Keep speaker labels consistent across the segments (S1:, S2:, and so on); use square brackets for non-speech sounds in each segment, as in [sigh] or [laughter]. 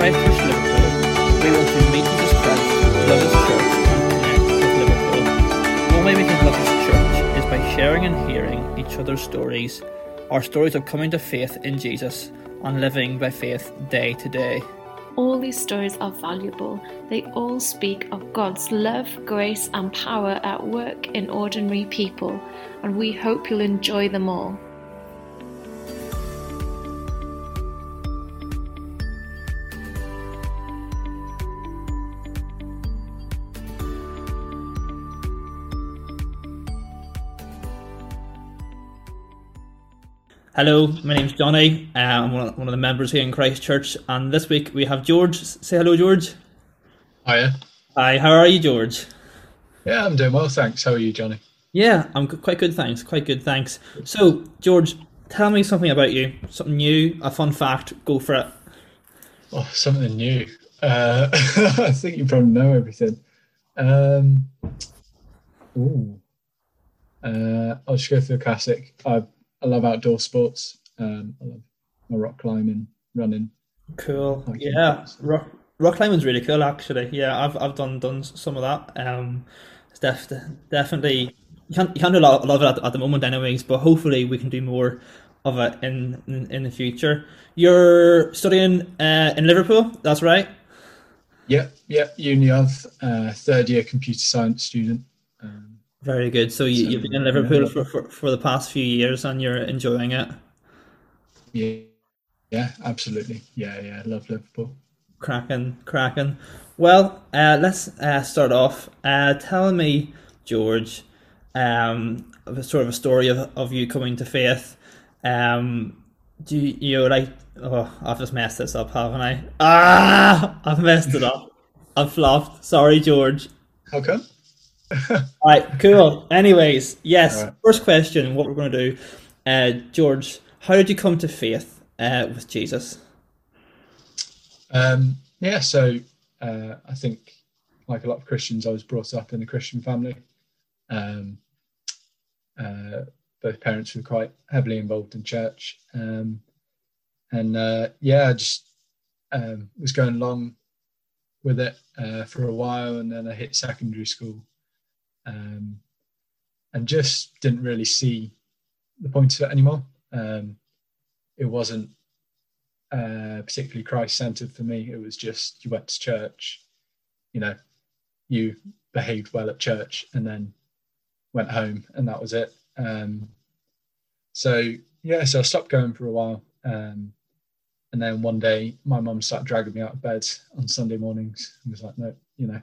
S1: Christchurch, Liverpool, we want to meet Jesus Christ, love His church, and connect with Liverpool. One way we can love His church is by sharing and hearing each other's stories, our stories of coming to faith in Jesus and living by faith day to day.
S2: All these stories are valuable. They all speak of God's love, grace, and power at work in ordinary people, and we hope you'll enjoy them all.
S1: Hello, my name's Johnny. Uh, I'm one of, one of the members here in Christchurch, and this week we have George. Say hello, George.
S3: Hiya.
S1: Hi, how are you, George?
S3: Yeah, I'm doing well, thanks. How are you, Johnny?
S1: Yeah, I'm quite good, thanks. Quite good, thanks. So, George, tell me something about you. Something new, a fun fact. Go for it.
S3: Oh, something new. Uh, [laughs] I think you probably know everything. Um, ooh. Uh, I'll just go for the classic. I, I love outdoor sports. Um, I love my rock climbing, running.
S1: Cool.
S3: hiking.
S1: Yeah, rock, rock climbing's really cool, actually. Yeah, I've I've done done some of that. Um, it's def- definitely you can't you can't do a lot, a lot of it at, at the moment, anyways. But hopefully we can do more of it in in, in the future. You're studying uh, in Liverpool, that's right.
S3: Yep, yep. Uni of uh, third year computer science student. Um,
S1: Very good. So you, you've been in. Liverpool for, for, for the past few years and you're enjoying it.
S3: yeah, yeah, absolutely. Yeah, yeah. I love Liverpool.
S1: Cracking, cracking. Well, uh, let's uh, start off. Uh, tell me, George, um, a sort of a story of, of you coming to faith. Um, do you, you know, like, oh, I've just messed this up, haven't I? Ah, I've messed it up. [laughs] I've flopped. Sorry, George.
S3: How come? [laughs]
S1: All right, cool. Anyways, yes.
S3: Right.
S1: First question. What we're going to do, uh, George? How did you come to faith uh, with Jesus?
S3: Um, yeah, so uh, I think, like a lot of Christians, I was brought up in a Christian family. Um, uh, both parents were quite heavily involved in church, um, and uh, yeah, I just um, was going along with it uh, for a while, and then I hit secondary school, um, and just didn't really see the point of it anymore. Um, it wasn't uh, particularly Christ centered for me. It was just you went to church, you know, you behaved well at church and then went home and that was it. Um, so yeah, so I stopped going for a while. Um, and then one day my mum started dragging me out of bed on Sunday mornings and was like, no, you know,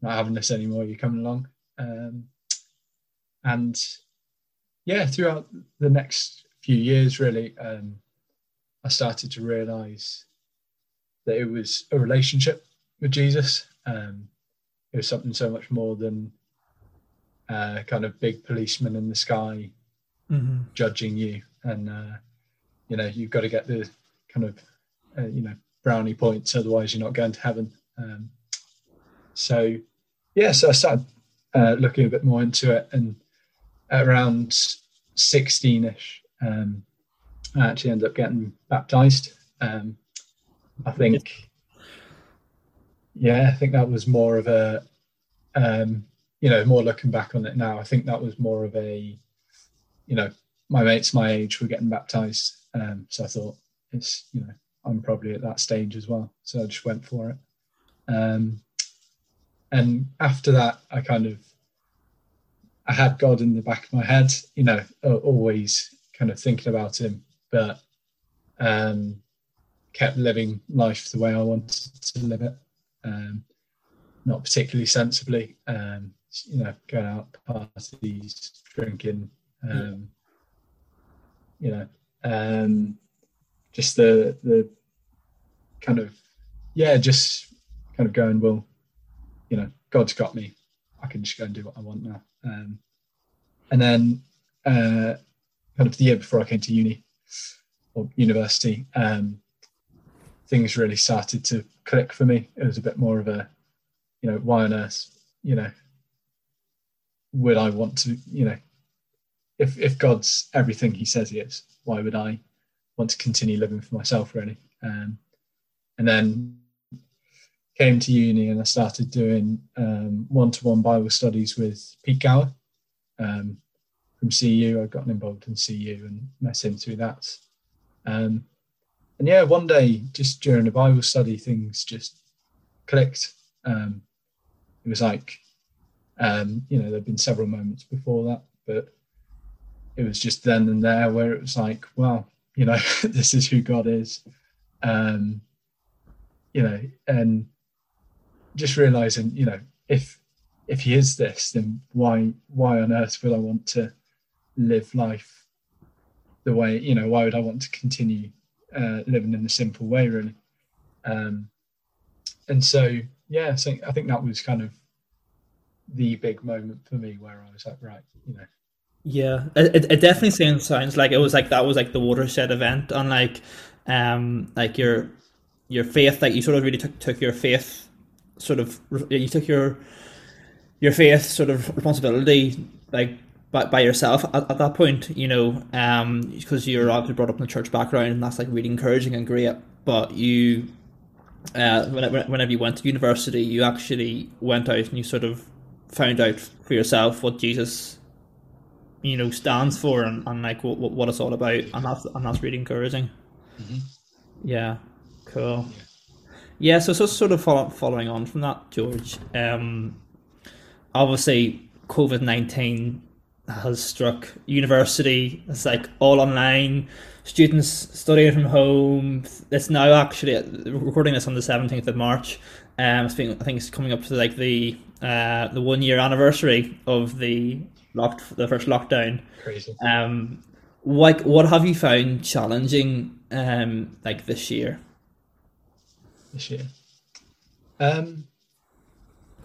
S3: not having this anymore. You're coming along. Um, and yeah, throughout the next few years, really, um, I started to realize that it was a relationship with Jesus. Um, it was something so much more than uh, kind of big policeman in the sky
S1: Mm-hmm.
S3: judging you. And, uh, you know, you've got to get the kind of, uh, you know, brownie points, otherwise you're not going to heaven. Um, so, yeah, so I started uh, looking a bit more into it. And around 16 ish, um, I actually ended up getting baptized. Um, I think, yeah, I think that was more of a, um, you know, more looking back on it now, I think that was more of a, you know, my mates my age were getting baptized. Um, so I thought it's, you know, I'm probably at that stage as well. So I just went for it. Um, and after that, I kind of, I had God in the back of my head, you know, always kind of thinking about him, but um, kept living life the way I wanted to live it. Um, not particularly sensibly, um, you know, going out parties, drinking, um, you know, um, just the the kind of yeah, just kind of going, well, you know, God's got me. I can just go and do what I want now. Um, and then, uh, kind of the year before I came to uni or university, um, things really started to click for me. It was a bit more of a, you know, why on earth, you know, would I want to, you know, if if God's everything He says He is, why would I want to continue living for myself, really? Um, and then came to uni and I started doing um, one-to-one Bible studies with Pete Gower um, from CU. I'd gotten involved in CU and met him through that. Um, and yeah, one day, just during a Bible study, things just clicked. Um, it was like, um, you know, there'd been several moments before that, but it was just then and there where it was like, well, you know, [laughs] this is who God is. Um, you know, and just realizing, you know, if if he is this, then why why on earth will I want to live life the way, you know, why would I want to continue uh, living in a simple way, really? Um, and so, yeah, so I think that was kind of the big moment for me where I was like, right, you know,
S1: yeah, it, it definitely sounds sounds like it was like that was like the watershed event on like um like your your faith like you sort of really took took your faith sort of you took your your faith sort of responsibility like by, by yourself at, at that point you know um because you're obviously brought up in the church background and that's like really encouraging and great but you uh whenever, whenever you went to university you actually went out and you sort of found out for yourself what jesus you know stands for and, and like what, what it's all about and that's and that's really encouraging mm-hmm. yeah cool yeah. Yeah so so sort of follow, following on from that george um obviously covid-19 has struck university it's like all online students studying from home it's now actually recording this on the 17th of march um, I think I think it's coming up to like the uh, the one year anniversary of the locked the first lockdown.
S3: Crazy.
S1: Um, like what have you found challenging um like this year?
S3: This year, um,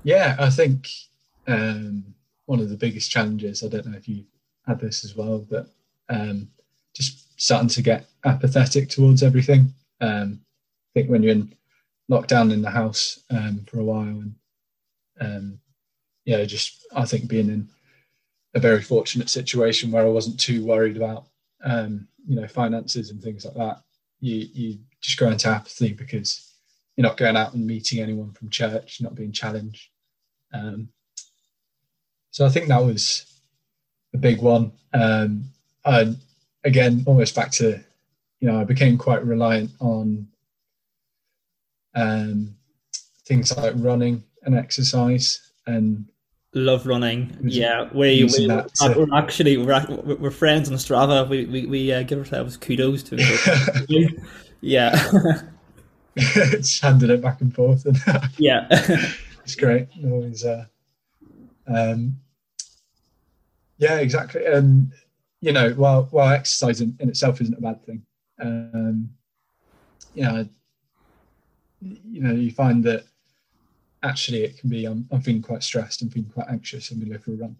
S3: yeah, I think um one of the biggest challenges. I don't know if you had this as well, but um, just starting to get apathetic towards everything. Um, I think when you're in lockdown in the house um, for a while and um, yeah, just I think being in a very fortunate situation where I wasn't too worried about um, you know finances and things like that. You you just go into apathy because you're not going out and meeting anyone from church, not being challenged. Um, so I think that was a big one. Um, and again, almost back to you know I became quite reliant on um, things like running and exercise and
S1: love running. Yeah, we, we we're actually we're, we're friends on Strava. We we, we uh, give ourselves kudos to [laughs] yeah. [laughs] [laughs]
S3: it's handed it back and forth, and [laughs]
S1: yeah, [laughs]
S3: it's great. Always, uh, um, yeah, exactly. And you know, while while exercise in, in itself isn't a bad thing, um, you know, you know, you find that actually it can be I'm, I'm feeling quite stressed i'm feeling quite anxious i'm going to go for a run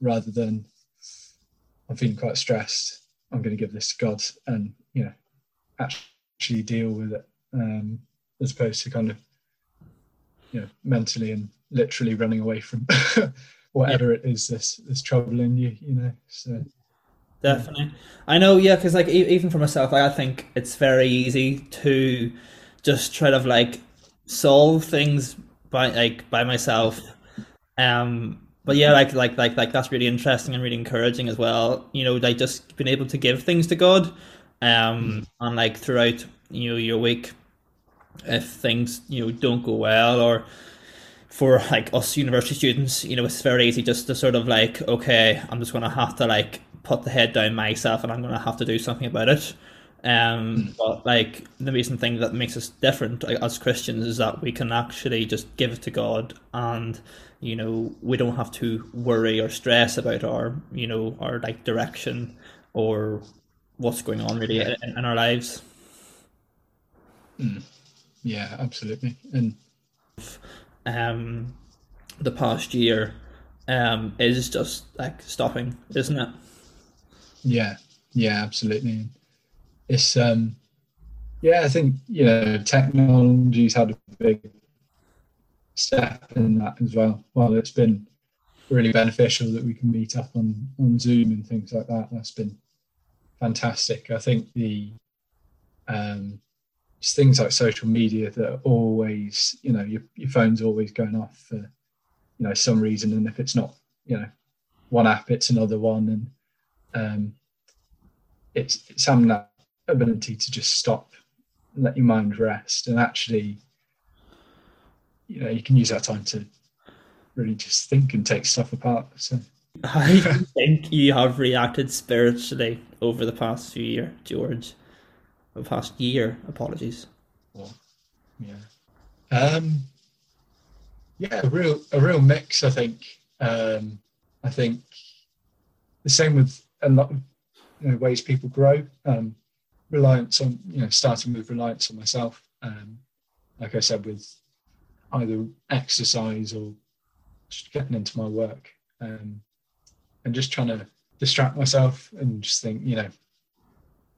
S3: rather than i'm feeling quite stressed i'm going to give this to god and you know actually deal with it um, as opposed to kind of you know mentally and literally running away from [laughs] whatever yeah. it is that's that's troubling you you know so
S1: definitely i know yeah because like even for myself i think it's very easy to just try to like solve things by like by myself. Um, but yeah, like like like like that's really interesting and really encouraging as well. You know, like just being able to give things to God, um, and like throughout you know your week, if things you know don't go well or for like us university students, you know, it's very easy just to sort of like, okay, I'm just gonna have to like put the head down myself and I'm gonna have to do something about it. Um, but like the recent thing that makes us different like, as Christians is that we can actually just give it to God, and you know we don't have to worry or stress about our you know our like direction or what's going on really in, in our lives.
S3: Mm. Yeah, absolutely, and
S1: um, the past year um is just like stopping, isn't it?
S3: Yeah, yeah, absolutely it's um yeah, I think you know technology's had a big step in that as well. While it's been really beneficial that we can meet up on on Zoom and things like that, that's been fantastic. I think the um, things like social media that are always, you know, your, your phone's always going off for, you know, some reason. And if it's not, you know, one app, it's another one. And um, it's, it's having that ability to just stop, and let your mind rest, and actually, you know, you can use that time to really just think and take stuff apart. So. [laughs]
S1: I think you have reacted spiritually over the past few years, George the past year. Apologies.
S3: Well, yeah. Um, yeah, a real a real mix. I think. Um, I think the same with a lot of you know, ways people grow. Um, reliance on you know starting with reliance on myself. Um, like I said, with either exercise or just getting into my work um, and just trying to distract myself and just think, you know,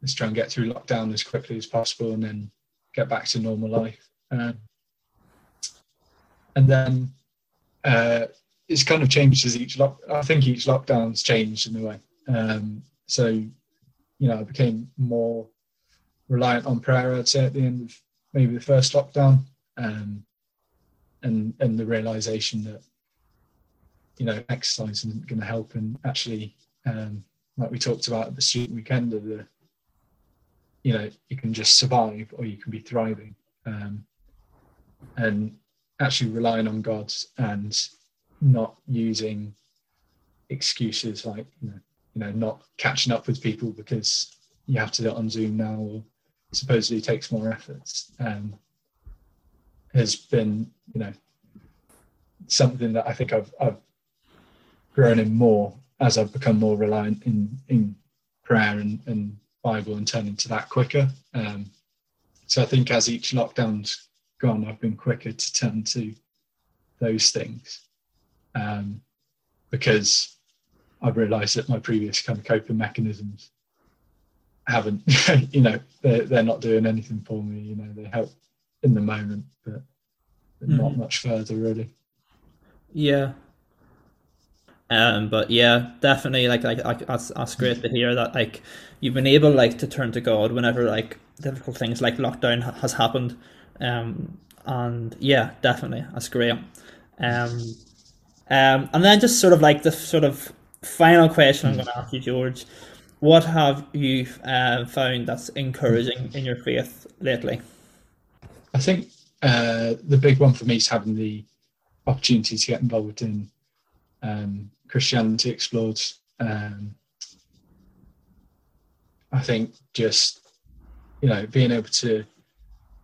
S3: let's try and get through lockdown as quickly as possible and then get back to normal life. Um, and then uh, it's kind of changed as each lock. I think each lockdown's changed in a way. Um, so, you know, I became more reliant on prayer. I'd say at the end of maybe the first lockdown, um, and and the realization that you know exercise isn't going to help, and actually, um, like we talked about at the student weekend, of the you know you can just survive or you can be thriving. Um, and actually relying on god and not using excuses like you know you know not catching up with people because you have to do it on zoom now or supposedly takes more efforts um, has been you know something that i think i've i've grown in more as i've become more reliant in in prayer and, and Bible and turning to that quicker. Um, so I think as each lockdown's gone, I've been quicker to turn to those things um, because I've realised that my previous kind of coping mechanisms haven't, [laughs] you know, they're, they're not doing anything for me. You know, they help in the moment, but, but mm. not much further really.
S1: Yeah, um, but yeah, definitely like like, like that's, that's great to hear that like you've been able like to turn to God whenever like difficult things like lockdown has happened. Um, and yeah, definitely that's great. Um, um, and then just sort of like the sort of final question I'm going to ask you, George. What have you uh, found that's encouraging in your faith lately?
S3: I think uh, the big one for me is having the opportunity to get involved in um, Christianity Explored. Um, I think just you know being able to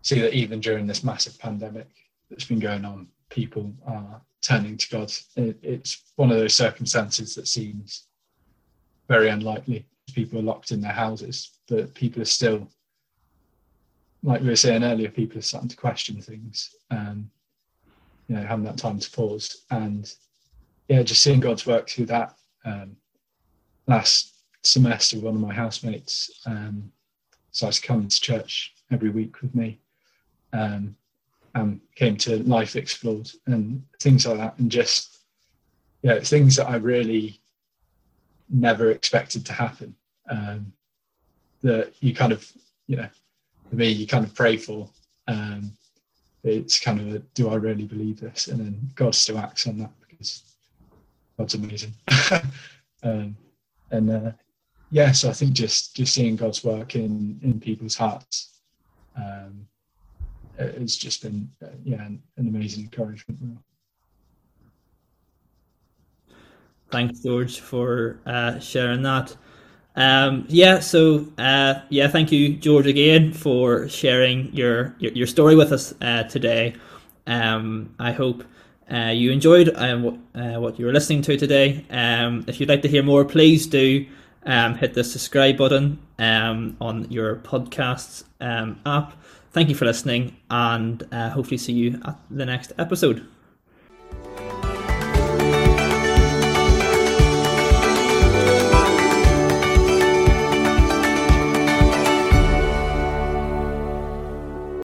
S3: see that even during this massive pandemic that's been going on, people are turning to God. It, it's one of those circumstances that seems very unlikely. People are locked in their houses, but people are still, like we were saying earlier, people are starting to question things. Um, you know, having that time to pause and yeah, just seeing God's work through that. Um, last semester, one of my housemates um, started come to church every week with me um, and came to Life Explored and things like that. And just, yeah, things that I really never expected to happen. Um, that you kind of, you know, for me, you kind of pray for. Um, it's kind of a, do I really believe this? And then God still acts on that because God's amazing. [laughs] um, and uh, yeah, so I think just just seeing God's work in in people's hearts, um, it's just been uh, yeah an, an amazing encouragement.
S1: Thanks, George, for uh, sharing that. Um, yeah, so uh, yeah, thank you, George, again for sharing your your, your story with us uh, today. Um, I hope uh, you enjoyed um, uh, what you were listening to today. Um, if you'd like to hear more, please do um, hit the subscribe button um, on your podcasts um, app. Thank you for listening, and uh, hopefully see you at the next episode.